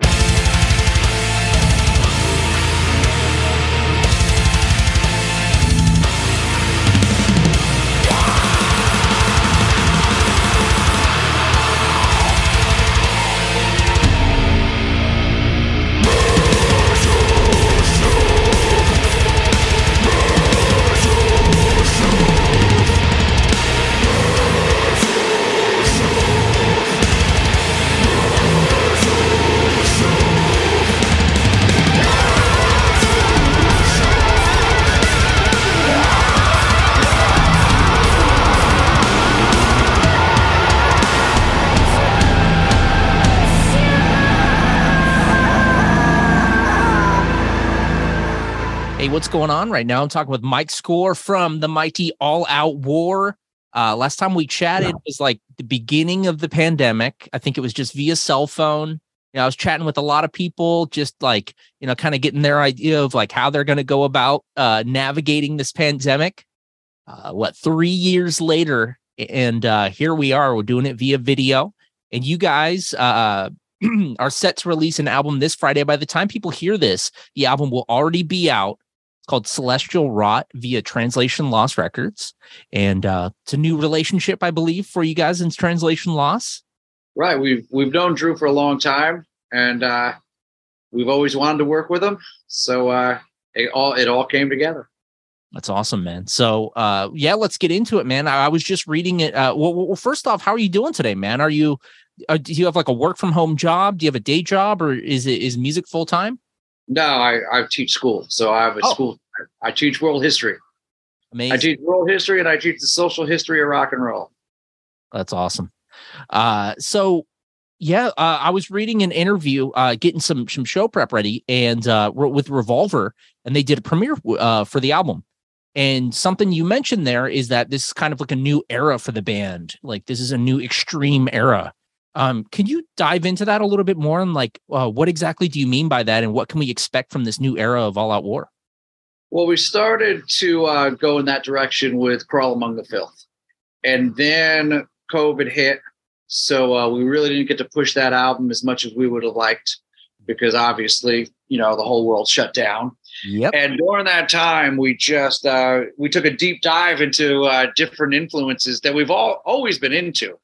Hey, what's going on right now? I'm talking with Mike Score from the Mighty All Out War. Uh, last time we chatted was like the beginning of the pandemic. I think it was just via cell phone. You know, I was chatting with a lot of people, just like you know, kind of getting their idea of like how they're going to go about uh, navigating this pandemic. Uh, what three years later, and uh, here we are. We're doing it via video, and you guys uh, are set to release an album this Friday. By the time people hear this, the album will already be out. It's called Celestial Rot via Translation Loss Records, and uh, it's a new relationship, I believe, for you guys in Translation Loss. Right. We've we've known Drew for a long time, and uh, we've always wanted to work with him. So uh, it all it all came together. That's awesome, man. So, uh, yeah, let's get into it, man. I, I was just reading it. Uh, well, well, first off, how are you doing today, man? Are you uh, do you have like a work from home job? Do you have a day job, or is it is music full time? No, I, I teach school. So I have a Oh. school. I teach world history. Amazing. I teach world history and I teach the social history of rock and roll. That's awesome. Uh, so yeah, uh, I was reading an interview, uh, getting some some show prep ready, and uh, with Revolver, and they did a premiere uh, for the album. And something you mentioned there is that this is kind of like a new era for the band. Like this is a new extreme era. Um, can you dive into that a little bit more and like uh, what exactly do you mean by that, and what can we expect from this new era of All Out War? Well, we started to uh, go in that direction with Crawl Among the Filth. And then COVID hit. So uh, we really didn't get to push that album as much as we would have liked because obviously, you know, the whole world shut down. Yep. And during that time, we just uh, we took a deep dive into uh, different influences that we've all always been into,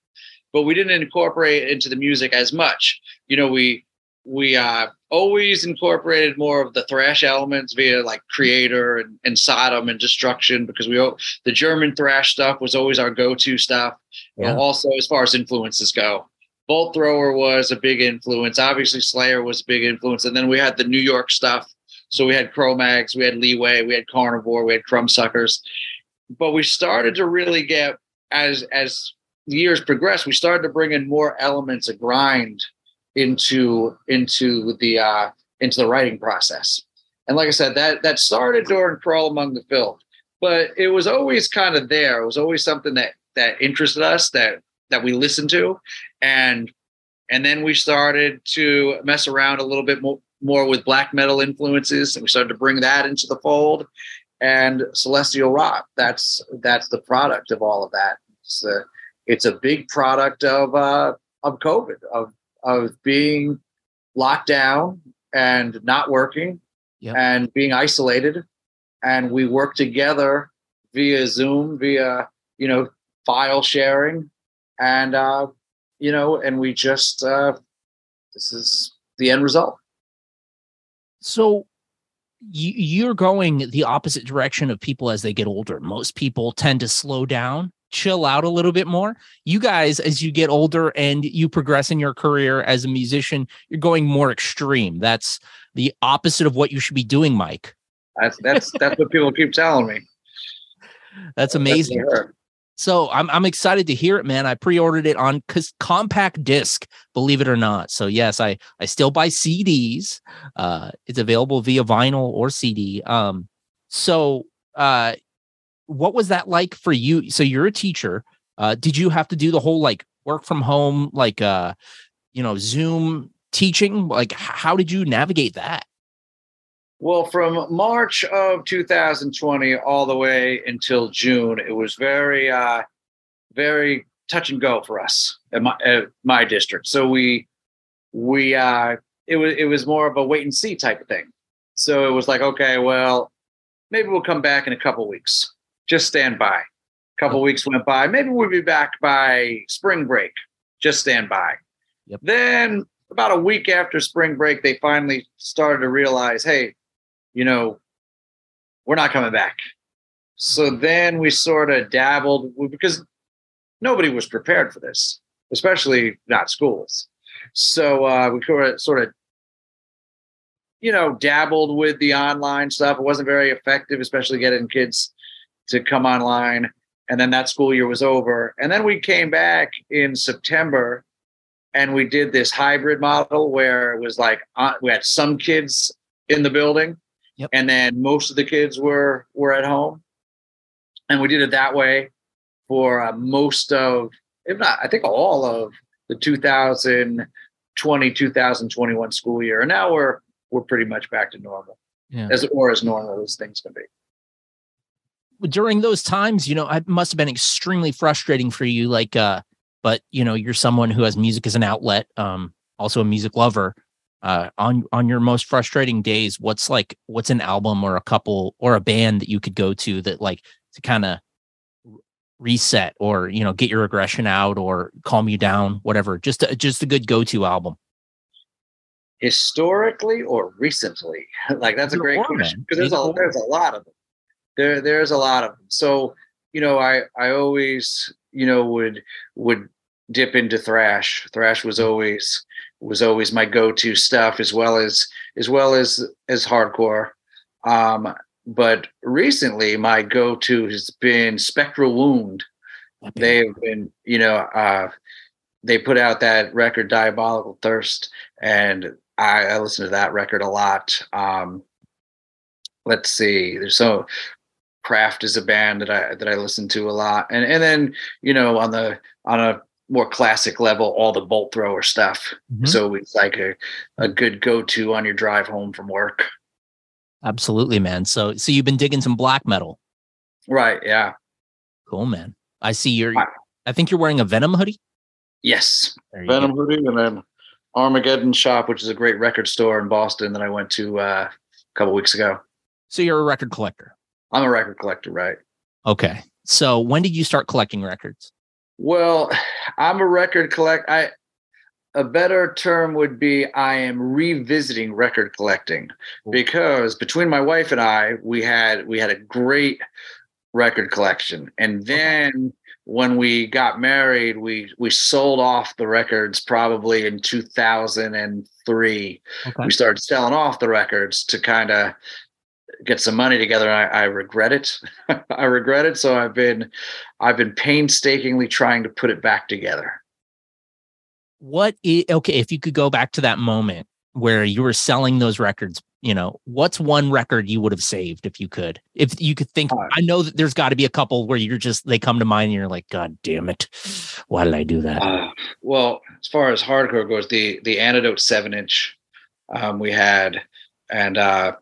but we didn't incorporate it into the music as much. You know, we we uh, always incorporated more of the thrash elements via like Kreator and, and Sodom and Destruction because we the German thrash stuff was always our go-to stuff. Yeah. Also, as far as influences go, Bolt Thrower was a big influence. Obviously, Slayer was a big influence, and then we had the New York stuff. So we had Cro-Mags, we had Leeway, we had Carnivore, we had Crumbsuckers. But we started to really get as as years progressed, we started to bring in more elements of grind into into the uh, into the writing process. And like I said, that that started during Crawl Among the Filth, but it was always kind of there. It was always something that that interested us, that that we listened to, and and then we started to mess around a little bit more more with black metal influences, and we started to bring that into the fold. And Celestial Rot, that's that's the product of all of that. It's it's a big product of uh, of COVID, of of being locked down and not working Yep. and being isolated. And we work together via Zoom, via you know file sharing, and uh, you know, and we just uh, this is the end result. So you, you're going the opposite direction of people as they get older. Most people tend to slow down, chill out a little bit more. You guys, as you get older and you progress in your career as a musician, you're going more extreme. That's the opposite of what you should be doing, Mike. That's that's that's what people keep telling me. That's amazing. That's so I'm I'm excited to hear it, man. I pre-ordered it on cause compact disc, believe it or not. So yes, I I still buy CDs. Uh, it's available via vinyl or CD. Um, so uh, what was that like for you? So you're a teacher. Uh, did you have to do the whole like work from home, like uh, you know, Zoom teaching? Like, how did you navigate that? Well, from March of 2020 all the way until June, it was very, uh, very touch and go for us at my, at my district. So we, we, uh, it was, it was more of a wait and see type of thing. So it was like, okay, well, maybe we'll come back in a couple weeks. Just stand by. A couple weeks went by. Maybe we'll be back by spring break. Just stand by. Yep. Then about a week after spring break, they finally started to realize, hey, you know, we're not coming back. So then we sort of dabbled because nobody was prepared for this, especially not schools. So uh, we sort of, you know, dabbled with the online stuff. It wasn't very effective, especially getting kids to come online. And then that school year was over. And then we came back in September and we did this hybrid model where it was like uh, we had some kids in the building Yep. And then most of the kids were were at home, and we did it that way for uh, most of, if not, I think all of the 2020 2021 school year. And now we're we're pretty much back to normal, yeah. as or as normal as things can be during those times, you know, it must have been extremely frustrating for you. Like, uh, but you know, you're someone who has music as an outlet, um, also a music lover. Uh, on on your most frustrating days what's like what's an album or a couple or a band that you could go to that like to kind of reset or you know get your aggression out or calm you down whatever just a, just a good go-to album? Historically or recently? Like that's a great question because there's a there's a lot of them there there's a lot of them so you know i i always you know would would dip into thrash. Thrash was always was always my go-to stuff as well as as well as as hardcore. Um but recently my go-to has been spectral wound. They've been you know uh they put out that record diabolical thirst and I, I listen to that record a lot. Um let's see there's so craft is a band that i that i listen to a lot and and then you know on the on a more classic level, all the bolt thrower stuff. Mm-hmm. So it's like a, a good go to on your drive home from work. Absolutely, man. So so you've been digging some black metal. Right. Yeah. Cool, man. I see you're I think you're wearing a Venom hoodie. Yes. Venom go. hoodie and then Armageddon Shop, which is a great record store in Boston that I went to uh, a couple weeks ago. So you're a record collector. I'm a record collector, right? Okay. So when did you start collecting records? Well, I'm a record collect. I a better term would be I am revisiting record collecting because between my wife and I, we had we had a great record collection, and then when we got married, we we sold off the records probably in 2003. Okay. We started selling off the records to kind of get some money together. I, I regret it. I regret it. So I've been, I've been painstakingly trying to put it back together. What is, okay, if you could go back to that moment where you were selling those records, you know, what's one record you would have saved if you could? If you could think, uh, I know that there's got to be a couple where you're just they come to mind and you're like, God damn it, why did I do that? Uh, well, as far as hardcore goes, the the antidote seven inch um, we had, and uh,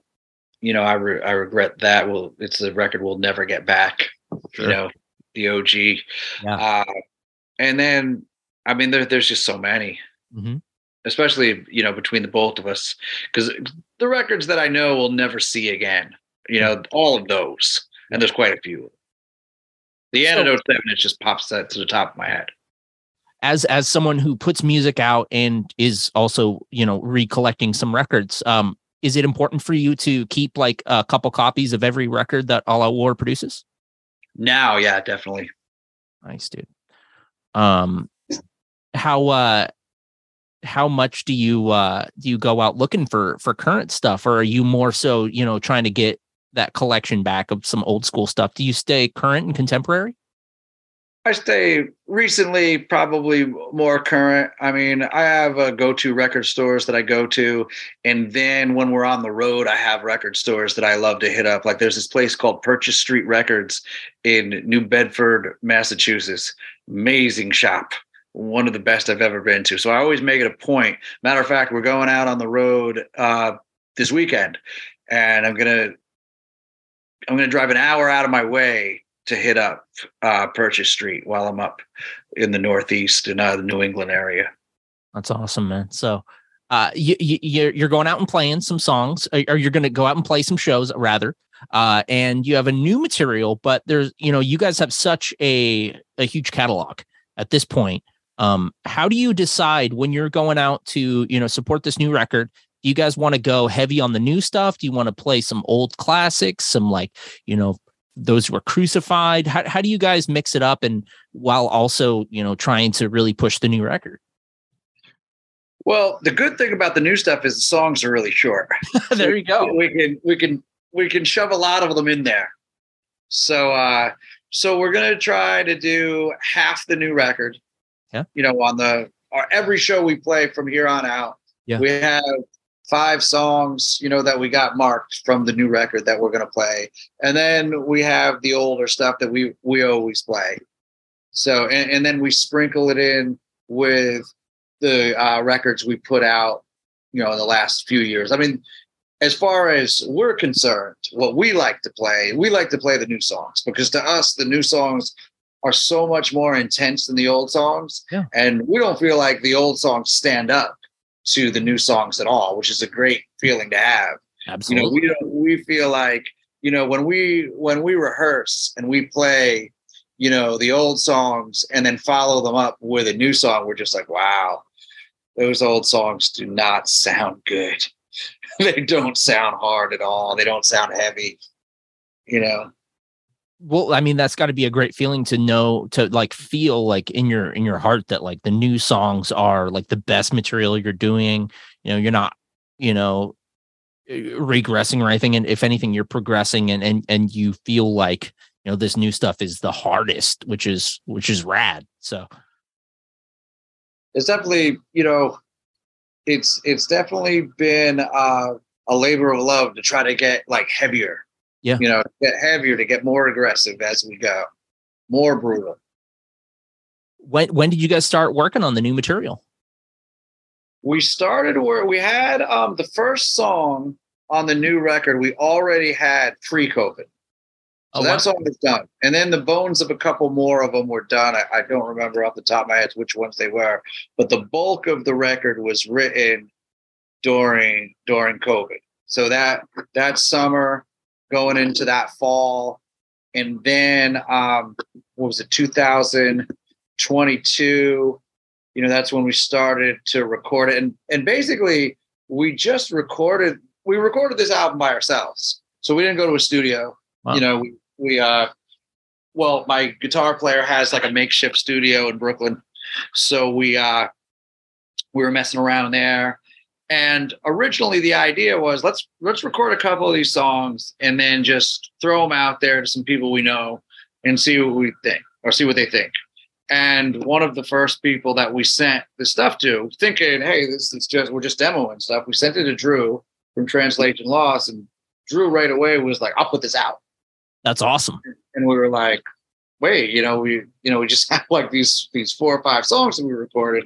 you know, I re- I regret that. Well, it's a record we'll never get back. Sure. You know, the OG. Yeah. Uh, and then, I mean, there, there's just so many, mm-hmm. especially you know between the both of us, because the records that I know we'll never see again. You know, all of those, and there's quite a few. The so, seven, it just pops that to the top of my head. as as someone who puts music out and is also you know recollecting some records um is it important for you to keep like a couple copies of every record that all out war produces? Now yeah definitely. Nice dude. Um how uh how much do you uh do you go out looking for for current stuff? Or are you more so you know trying to get that collection back of some old school stuff? Do you stay current and contemporary I stay recently probably more current. I mean, I have a go-to record stores that I go to, and then when we're on the road, I have record stores that I love to hit up. Like there's this place called Purchase Street Records in New Bedford, Massachusetts. Amazing shop. One of the best I've ever been to. So I always make it a point. Matter of fact, we're going out on the road uh, this weekend, and I'm gonna I'm gonna drive an hour out of my way to hit up uh, Purchase Street while I'm up in the Northeast in uh, the New England area. That's awesome, man. So, uh, you, you you're going out and playing some songs, or you're going to go out and play some shows, rather. Uh, and you have a new material, but there's, you know, you guys have such a a huge catalog at this point. Um, how do you decide when you're going out to, you know, support this new record? Do you guys want to go heavy on the new stuff? Do you want to play some old classics, some like, you know, those who were crucified? How, how do you guys mix it up and while also, you know, trying to really push the new record? Well, the good thing about the new stuff is the songs are really short. there you go. We can we can we can shove a lot of them in there. So uh so we're gonna try to do half the new record. Yeah. You know, on the our every show we play from here on out. Yeah. We have five songs, you know, that we got marked from the new record that we're going to play. And then we have the older stuff that we we always play. So and, and then we sprinkle it in with the uh, records we put out, you know, in the last few years. I mean, as far as we're concerned, what we like to play, we like to play the new songs because to us, the new songs are so much more intense than the old songs. Yeah. And we don't feel like the old songs stand up to the new songs at all, which is a great feeling to have. Absolutely. You know, we don't, we feel like you know when we when we rehearse and we play, you know, the old songs and then follow them up with a new song, we're just like, wow, those old songs do not sound good. they don't sound hard at all. They don't sound heavy. You know well i mean that's got to be a great feeling to know to like feel like in your in your heart that like the new songs are like the best material you're doing. You know you're not you know eh, regressing or anything and if anything you're progressing and and and you feel like you know this new stuff is the hardest which is which is rad so. It's definitely you know it's it's definitely been uh a labor of love to try to get like heavier yeah. You know, get heavier to get more aggressive as we go, more brutal. When when did you guys start working on the new material? We started where we had um the first song on the new record we already had pre-COVID. So oh, that wow. song was done. And then the bones of a couple more of them were done. I, I, don't remember off the top of my head which ones they were, but the bulk of the record was written during during COVID. So that that summer going into that fall. And then, um, what was it, 2022? You know, that's when we started to record it. And, and basically, we just recorded, we recorded this album by ourselves. So we didn't go to a studio. Wow. You know, we, we, uh, well, my guitar player has like a makeshift studio in Brooklyn. So we, uh, we were messing around there and originally the idea was let's let's record a couple of these songs and then just throw them out there to some people we know and see what we think or see what they think. And one of the first people that we sent the stuff to, thinking, hey, this is just we're just demoing stuff. We sent it to Drew from Translation Loss, and Drew right away was like, I'll put this out. That's awesome. And we were like, wait, you know, we you know, we just have like these these four or five songs that we recorded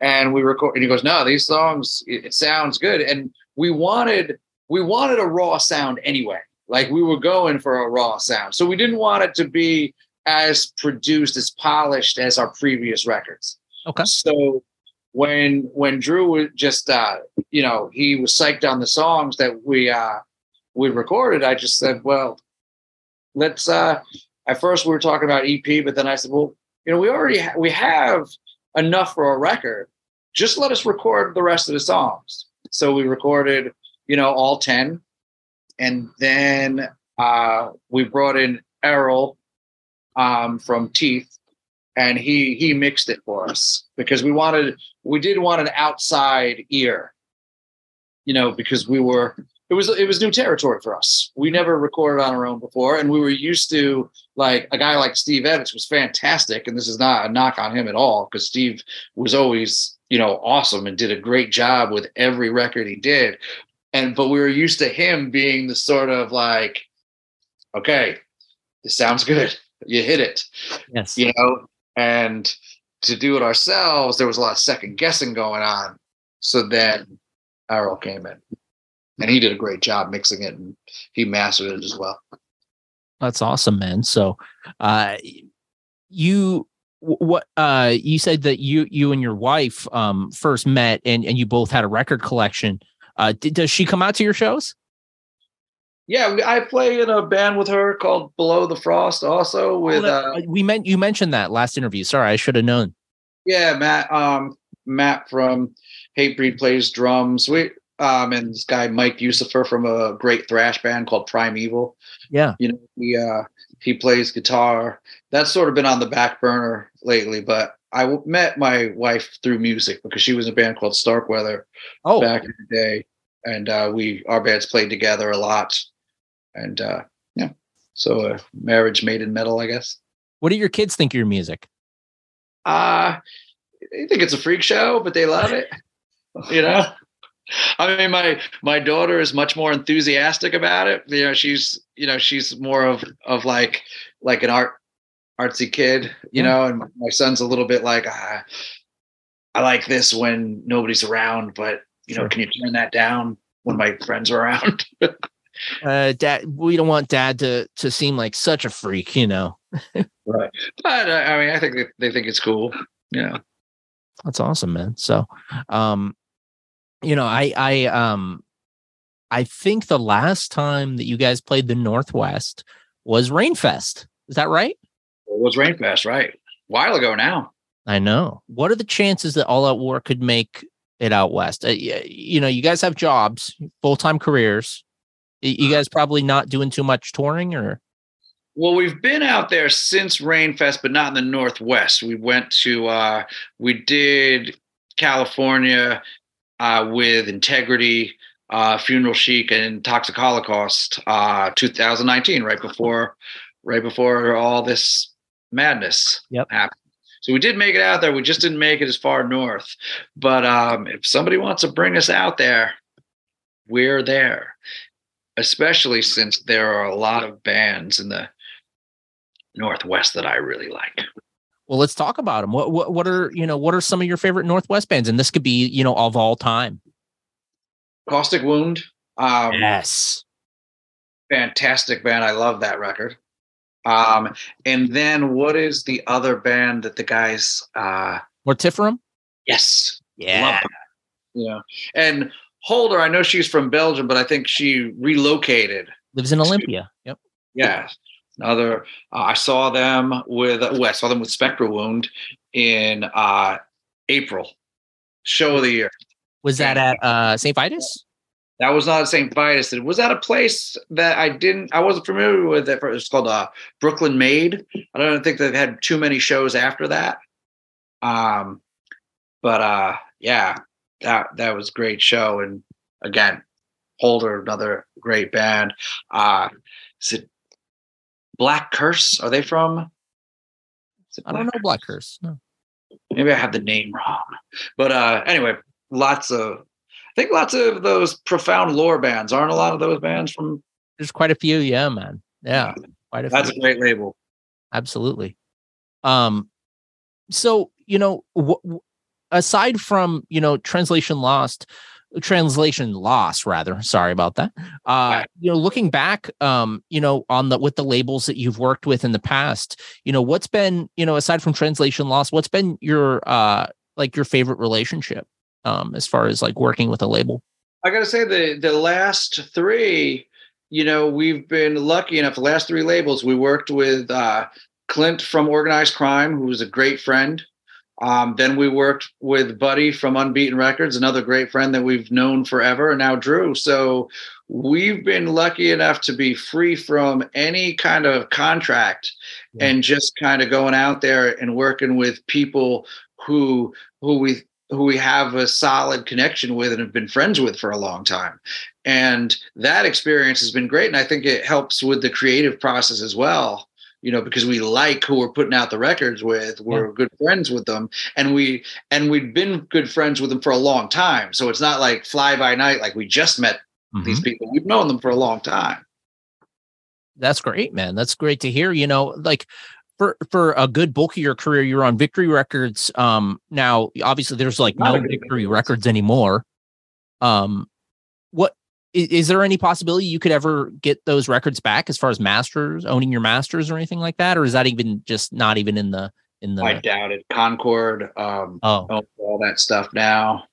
and we record and he goes no these songs it, sounds good. And we wanted we wanted a raw sound anyway. Like we were going for a raw sound. So we didn't want it to be as produced as polished as our previous records. Okay. So when when drew was just uh you know he was psyched on the songs that we uh we recorded i just said well let's uh at first we were talking about ep but then i said well you know we already ha- we have enough for a record. Just let us record the rest of the songs. So we recorded, you know, all 10. And then uh, we brought in Errol um, from Teeth, and he he mixed it for us because we wanted we did want an outside ear, you know, because we were it was it was new territory for us. We never recorded on our own before, and we were used to like a guy like Steve Evans was fantastic, and this is not a knock on him at all because Steve was always you know awesome and did a great job with every record he did, and but we were used to him being the sort of like, okay, this sounds good, you hit it, Yes. you know, and to do it ourselves, there was a lot of second guessing going on. So then Errol came in and he did a great job mixing it and he mastered it as well. That's awesome, man. So, uh, you what uh you said that you you and your wife um first met and and you both had a record collection. Uh, d- does she come out to your shows? Yeah, I play in a band with her called Below the Frost also with Oh, that- uh we meant you mentioned that last interview. Sorry, I should have known. yeah, Matt um Matt from Hatebreed plays drums. We um and this guy Mike Yusufer from a great thrash band called Primeval. Yeah. you know he uh he plays guitar. That's sort of been on the back burner lately but i w- met my wife through music because she was in a band called starkweather Oh, back in the day. And uh we our bands played together a lot. And uh yeah. So uh, marriage made in metal i guess. What do your kids think of your music? uh i think it's a freak show but they love it. You know I mean, my my daughter is much more enthusiastic about it. You know, she's you know she's more of of like like an art artsy kid. You Yeah. know, and my son's a little bit like ah, I like this when nobody's around, but you know, Sure. can you turn that down when my friends are around? Uh, dad, we don't want dad to to seem like such a freak, you know. right, but uh, I mean, I think they, they think it's cool. Yeah. That's awesome, man. So, um, you know, I, I, um, I think the last time that you guys played the Northwest was Rainfest. Is that right? It was Rainfest, right? A while ago now. I know. What are the chances that All Out War could make it out west? Uh, y- you know, you guys have jobs, full time careers. You guys probably not doing too much touring, or Well, we've been out there since Rainfest, but not in the Northwest. We went to, uh, we did California uh, with Integrity, uh, Funeral Chic, and Toxic Holocaust, uh, 2019, right before, right before all this madness Yep. happened. So we did make it out there. We just didn't make it as far north. But um, if somebody wants to bring us out there, we're there. Especially since there are a lot of bands in the Northwest that I really like. Well, let's talk about them. What, what, what are you know? What are some of your favorite Northwest bands? And this could be you know of all time. Caustic Wound, um, Yes. fantastic band. I love that record. Um, and then what is the other band that the guys? Uh, Mortiferum. yes, Yeah. Yeah, and Hulder. I know she's from Belgium, but I think she relocated. Lives in Olympia. Yep. Yeah, another. Uh, I saw them with. Oh, I saw them with Spectral Wound in uh, April. Show of the year. Was that at uh St. Vitus? That was not at St. Vitus. It was at a place that I didn't, I wasn't familiar with. It was called uh, Brooklyn Made. I don't think they've had too many shows after that. Um, but uh, yeah, that that was a great show. And again, Hulder, another great band. Uh, is it Black Curse? Are they from? I don't know Black Curse. No. maybe I have the name wrong. But uh anyway, lots of I think lots of those profound lore bands. Aren't a lot of those bands from There's quite a few. Yeah, man. Yeah. Quite a that's few. a great label. Absolutely. Um, so you know, wh- aside from you know, translation lost, translation loss rather. Sorry about that. Uh, you know, looking back, um, you know, on the with the labels that you've worked with in the past, you know, what's been you know, aside from translation loss, what's been your uh, like your favorite relationship, um, as far as like working with a label? I gotta say the the last three, you know, we've been lucky enough. The last three labels we worked with uh Clint from Organized Crime, who was a great friend. Um, then we worked with Buddy from Unbeaten Records, another great friend that we've known forever, and now Drew. So we've been lucky enough to be free from any kind of contract yeah. and just kind of going out there and working with people who who we who we have a solid connection with and have been friends with for a long time. And that experience has been great. And I think it helps with the creative process as well you know because we like who we're putting out the records with we're yeah. good friends with them and we and we've been good friends with them for a long time. So it's not like fly by night like we just met mm-hmm. these people. We've known them for a long time. That's great man. That's great to hear. You know like for for a good bulk of your career you're on victory records. Um now obviously there's like not no victory records anymore. Um is, is, there any possibility you could ever get those records back as far as masters owning your masters or anything like that? Or is that even just not even in the in the i doubt it. Concord um oh. all that stuff now.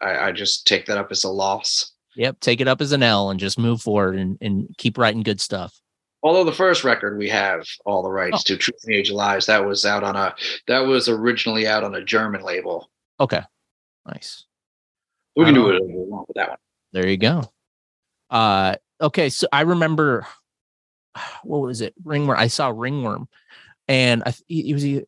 I, I just take that up as a loss. Yep take it up as an l and just move forward and, and keep writing good stuff. Although the first record we have all the rights oh. to truth in the age of lies that was out on a that was originally out on a german label. Okay. Nice. We can um, do whatever we want with that one there you go. Uh, okay, so I remember what was it? Ringworm. I saw Ringworm, and I it was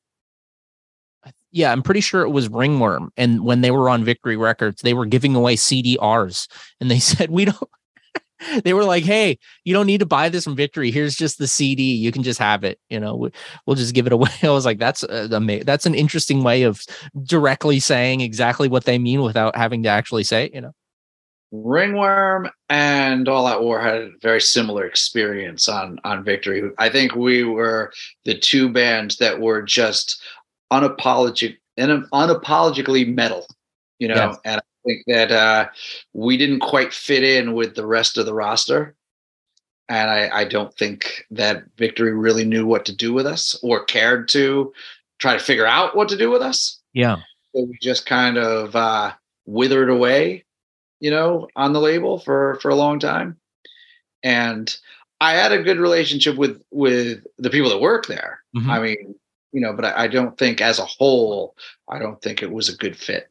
yeah, I'm pretty sure it was Ringworm. And when they were on Victory Records, they were giving away CDRs, and they said we don't. they were like, "Hey, you don't need to buy this from Victory. Here's just the CD. You can just have it. You know, we'll just give it away." I was like, "That's a, that's an interesting way of directly saying exactly what they mean without having to actually say." You know. Ringworm and All Out War had a very similar experience on on Victory. I think we were the two bands that were just unapologetic and unapologetically metal, you know. Yes. And I think that uh, we didn't quite fit in with the rest of the roster. And I, I don't think that Victory really knew what to do with us or cared to try to figure out what to do with us. Yeah. So we just kind of uh, withered away you know, on the label for for a long time, and I had a good relationship with with the people that work there. Mm-hmm. I mean, you know, but I, I don't think as a whole, I don't think it was a good fit.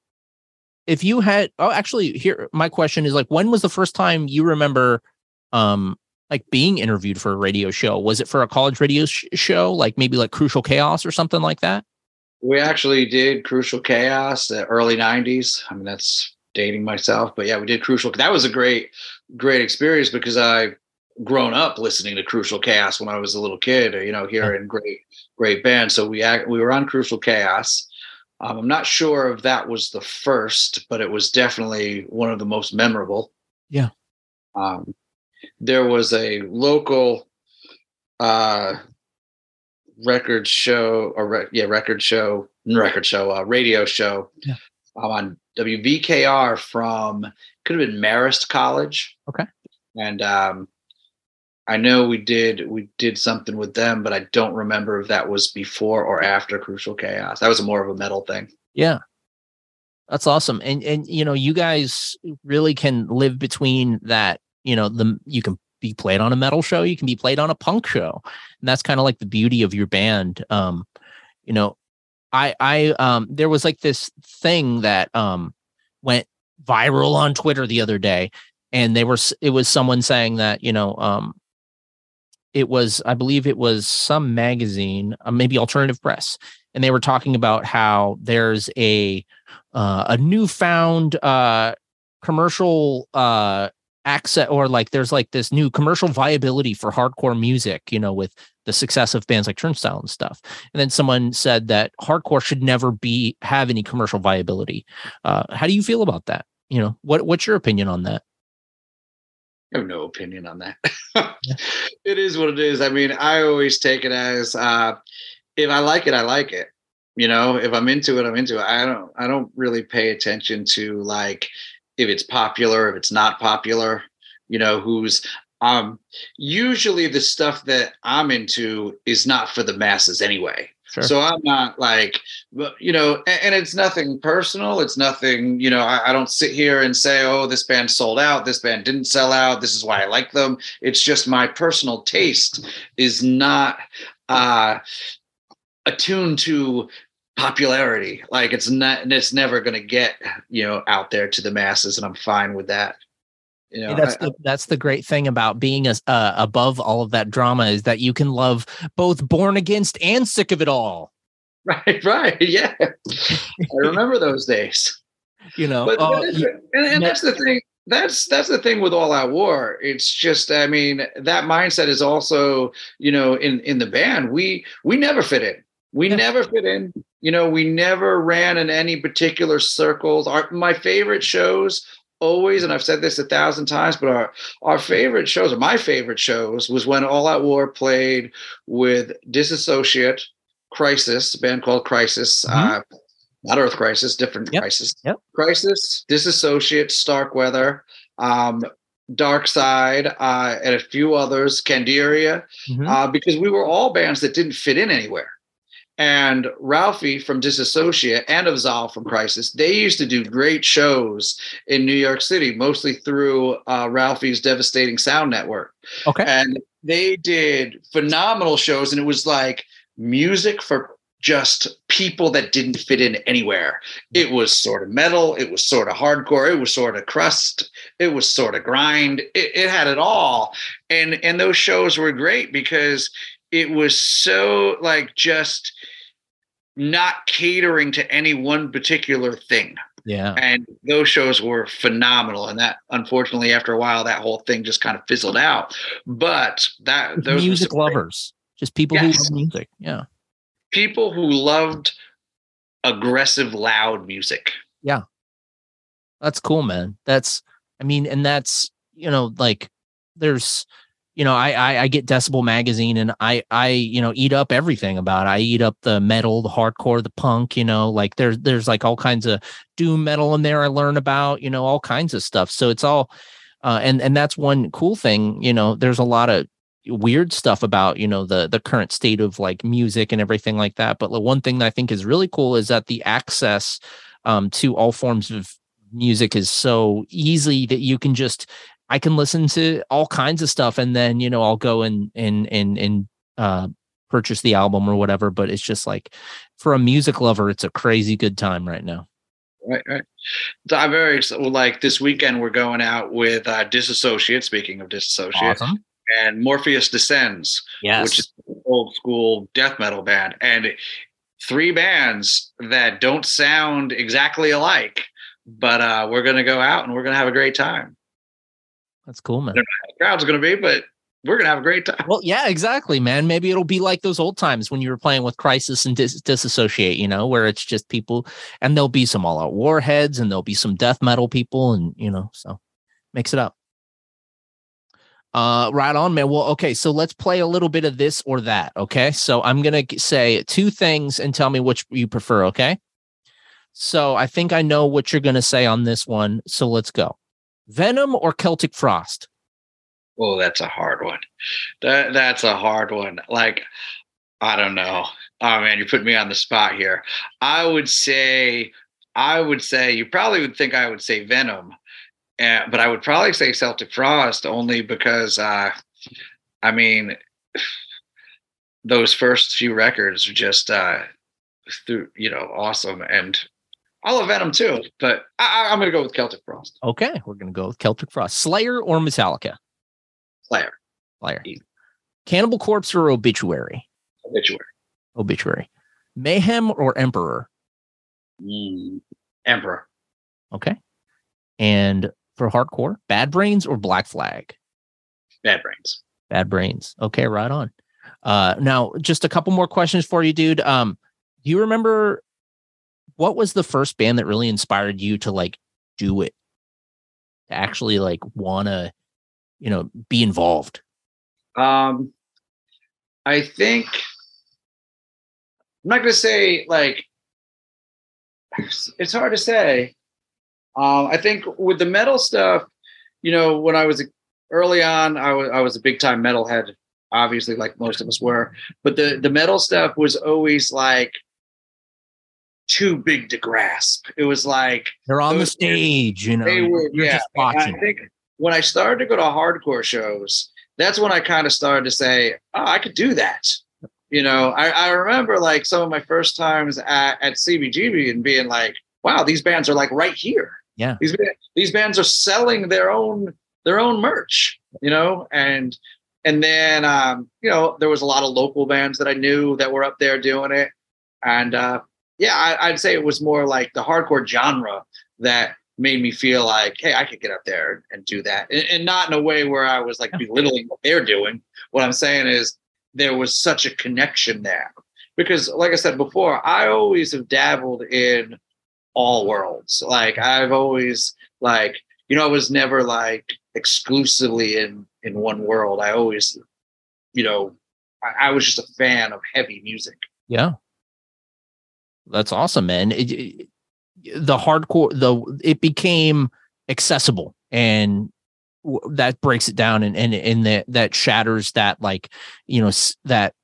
if you had, oh, actually, here, my question is like, when was the first time you remember, um, like being interviewed for a radio show? Was it for a college radio sh- show, like maybe like Crucial Chaos or something like that? We actually did Crucial Chaos, the early '90s. I mean, that's dating myself, but yeah, we did Crucial. That was a great, great experience because I grown up listening to Crucial Chaos when I was a little kid. You know, hearing great, great band. So we act, we were on Crucial Chaos. Um, I'm not sure if that was the first, but it was definitely one of the most memorable. Yeah. Um, there was a local uh, record show, or re- yeah, record show, record show, uh, radio show yeah. um, on WVKR from could have been Marist College. Okay. And um, I know we did we did something with them, but I don't remember if that was before or after Crucial Chaos. That was more of a metal thing. Yeah. That's awesome. And and you know, you guys really can live between that, you know, the you can be played on a metal show, you can be played on a punk show. And that's kind of like the beauty of your band. Um, you know, I I um there was like this thing that um went viral on Twitter the other day and they were it was someone saying that, you know, um it was i believe it was some magazine uh, maybe alternative press and they were talking about how there's a uh, a newfound uh, commercial uh, access or like there's like this new commercial viability for hardcore music you know with the success of bands like turnstile and stuff. And then someone said that hardcore should never be have any commercial viability. Uh, how do you feel about that? You know what what's your opinion on that I have no opinion on that. it is what it is. I mean, I always take it as uh, if I like it, I like it. You know, if I'm into it, I'm into it. I don't I don't really pay attention to like if it's popular, if it's not popular, you know, who's um usually the stuff that I'm into is not for the masses anyway. Sure. So I'm not like, you know, and, it's nothing personal. It's nothing, you know, I, I, don't sit here and say, oh, this band sold out. This band didn't sell out. This is why I like them. It's just my personal taste is not uh, attuned to popularity. Like it's not, it's never going to get, you know, out there to the masses. And I'm fine with that. You know, that's I, the that's the great thing about being as uh, above all of that drama is that you can love both Born Against and Sick of It All. Right, right, yeah. I remember those days. You know, but, uh, and, and that's the thing. That's that's the thing with All Out War. It's just, I mean, that mindset is also, you know, in in the band. We we never fit in. We yeah. never fit in. You know, we never ran in any particular circles. Our my favorite shows always, and I've said this a thousand times, but our our favorite shows, or my favorite shows, was when All Out War played with Disassociate, Crisis, a band called Crisis, mm-hmm. uh, not Earth Crisis, different yep. Crisis, yep. Crisis, Disassociate, Starkweather, um, Dark Side, uh, and a few others, Candiria, mm-hmm. uh, because we were all bands that didn't fit in anywhere and Ralphie from Disassociate and of Zal from Crisis, they used to do great shows in New York City, mostly through uh, Ralphie's Devastating Sound Network. Okay. And they did phenomenal shows, and it was like music for just people that didn't fit in anywhere. It was sort of metal, it was sort of hardcore, it was sort of crust, it was sort of grind. It, it had it all, and and those shows were great because it was so like just not catering to any one particular thing. Yeah. And those shows were phenomenal. And that unfortunately after a while that whole thing just kind of fizzled out. But that those music lovers, just people yes. who love music. Yeah. People who loved aggressive, loud music. Yeah. That's cool, man. That's I mean, and that's you know, like there's you know, I, I, I get Decibel magazine and I I you know eat up everything about it. I eat up the metal, the hardcore, the punk. You know, like there's there's like all kinds of doom metal in there. I learn about you know all kinds of stuff. So it's all, uh, and and that's one cool thing. You know, there's a lot of weird stuff about you know the the current state of like music and everything like that. But the one thing that I think is really cool is that the access um, to all forms of music is so easy that you can just I can listen to all kinds of stuff and then, you know, I'll go and and and and uh purchase the album or whatever. But it's just like for a music lover, it's a crazy good time right now. Right, right. So I'm very ex- well, like this weekend. We're going out with uh, Disassociate. Speaking of Disassociate, Awesome. and Morpheus Descends, Yes. which is an old school death metal band, and three bands that don't sound exactly alike. But uh, we're going to go out and we're going to have a great time. That's cool, man. The crowd's going to be, but we're going to have a great time. Well, yeah, exactly, man. Maybe it'll be like those old times when you were playing with Crisis and Dis- Disassociate, you know, where it's just people, and there'll be some all out warheads, and there'll be some death metal people, and you know, so mix it up. Uh, right on, man. Well, okay, so let's play a little bit of this or that. Okay, so I'm gonna say two things and tell me which you prefer. Okay, so I think I know what you're gonna say on this one. So let's go. Venom or Celtic Frost? Oh, that's a hard one. That that's a hard one. Like, I don't know. Oh man, you put me on the spot here. I would say, I would say, you probably would think I would say Venom, uh, but I would probably say Celtic Frost only because, uh, I mean, those first few records are just, uh, through you know, awesome, and I love Venom too. But I, I- I'm gonna go with Celtic Frost. Okay, we're gonna go with Celtic Frost. Slayer or Metallica? Slayer, Slayer. Easy. Cannibal Corpse or Obituary? obituary. Obituary. Mayhem or Emperor? Mm, Emperor. Okay. And for hardcore, Bad Brains or Black Flag? Bad brains. Bad Brains. Okay, right on. Uh now just a couple more questions for you, dude. Um, do you remember what was the first band that really inspired you to like do it? To actually like wanna, you know, be involved? Um, I think I'm not gonna say like it's hard to say. Um, I think with the metal stuff, you know, when I was early on, I was I was a big time metalhead, obviously, like most of us were. But the the metal stuff was always like too big to grasp. It was like They're on the stage, you know. they were you're yeah just watching. i think when i started to go to hardcore shows that's when i kind of started to say oh i could do that you know I, I remember like some of my first times at, at cbgb and being like wow these bands are like right here Yeah. these these bands are selling their own their own merch you know and and then um you know there was a lot of local bands that i knew that were up there doing it and uh yeah I, i'd say it was more like the hardcore genre that made me feel like, hey, I could get up there and do that, and, and not in a way where I was like belittling what they're doing. What I'm saying is there was such a connection there because, like I said before, I always have dabbled in all worlds. Like I've always like, you know, I was never like exclusively in in one world. I always, you know, I, I was just a fan of heavy music. Yeah. That's awesome, man. It, it- the hardcore, the it became accessible, and that breaks it down, and and and that that shatters that like you know that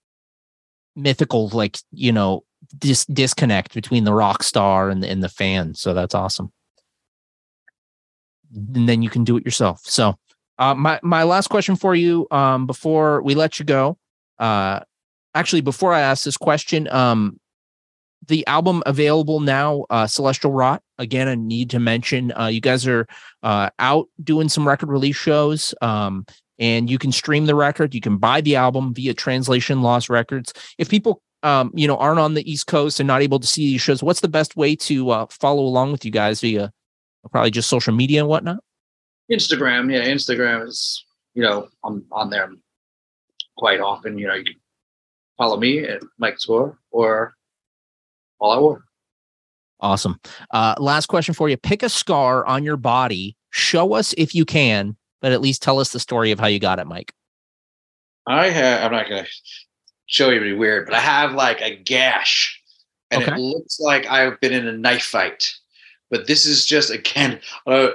mythical like you know dis- disconnect between the rock star and the, and the fan. So that's awesome. And then you can do it yourself. So, uh, my my last question for you, um, before we let you go, uh, actually before I ask this question, um, the album available now, uh, Celestial Rot. Again, I need to mention uh, you guys are uh, out doing some record release shows. Um, and you can stream the record. You can buy the album via Translation Loss Records. If people, um, you know, aren't on the East Coast and not able to see these shows, what's the best way to uh, follow along with you guys via probably just social media and whatnot? Instagram, yeah, Instagram is, you know, I'm on there quite often. You know, you can follow me at Mike Score or All Out War. Awesome. Uh, last question for you. Pick a scar on your body. Show us if you can, but at least tell us the story of how you got it, Mike. I have, I'm not going to show you any weird, but I have like a gash and Okay. it looks like I've been in a knife fight. But this is just, again, uh,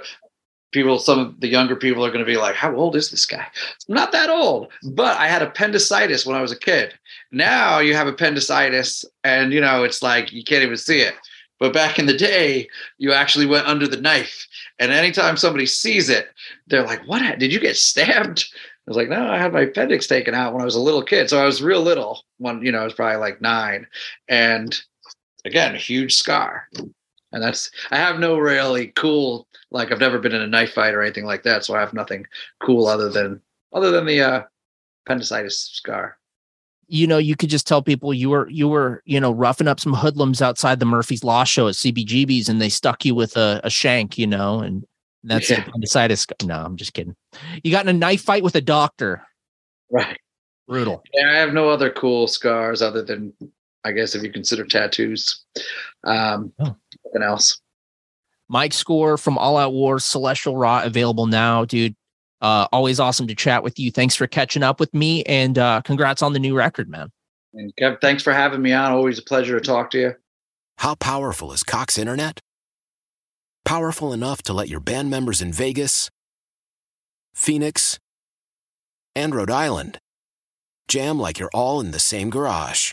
people, some of the younger people are going to be like, how old is this guy? I'm not that old, but I had appendicitis when I was a kid. Now you have appendicitis and, you know, it's like you can't even see it. But back in the day, you actually went under the knife. And anytime somebody sees it, they're like, what? Did you get stabbed? I was like, no, I had my appendix taken out when I was a little kid. So I was real little when, you know, I was probably like nine. And again, a huge scar. And that's, I have no really cool, like I've never been in a knife fight or anything like that. So I have nothing cool other than, other than the uh, appendicitis scar you know, you could just tell people you were you were you know roughing up some hoodlums outside the Murphy's Law show at CBGB's, and they stuck you with a, a shank, you know, and that's yeah. appendicitis. No, I'm just kidding. You got in a knife fight with a doctor. Right. Brutal. Yeah, I have no other cool scars other than, I guess, if you consider tattoos. Um, oh. Nothing else. Mike Score from All Out Wars, Celestial Rot available now, dude. Uh, always awesome to chat with you. Thanks for catching up with me, and uh, congrats on the new record, man. And Kev, thanks for having me on. Always a pleasure to talk to you. How powerful is Cox Internet? Powerful enough to let your band members in Vegas, Phoenix, and Rhode Island jam like you're all in the same garage.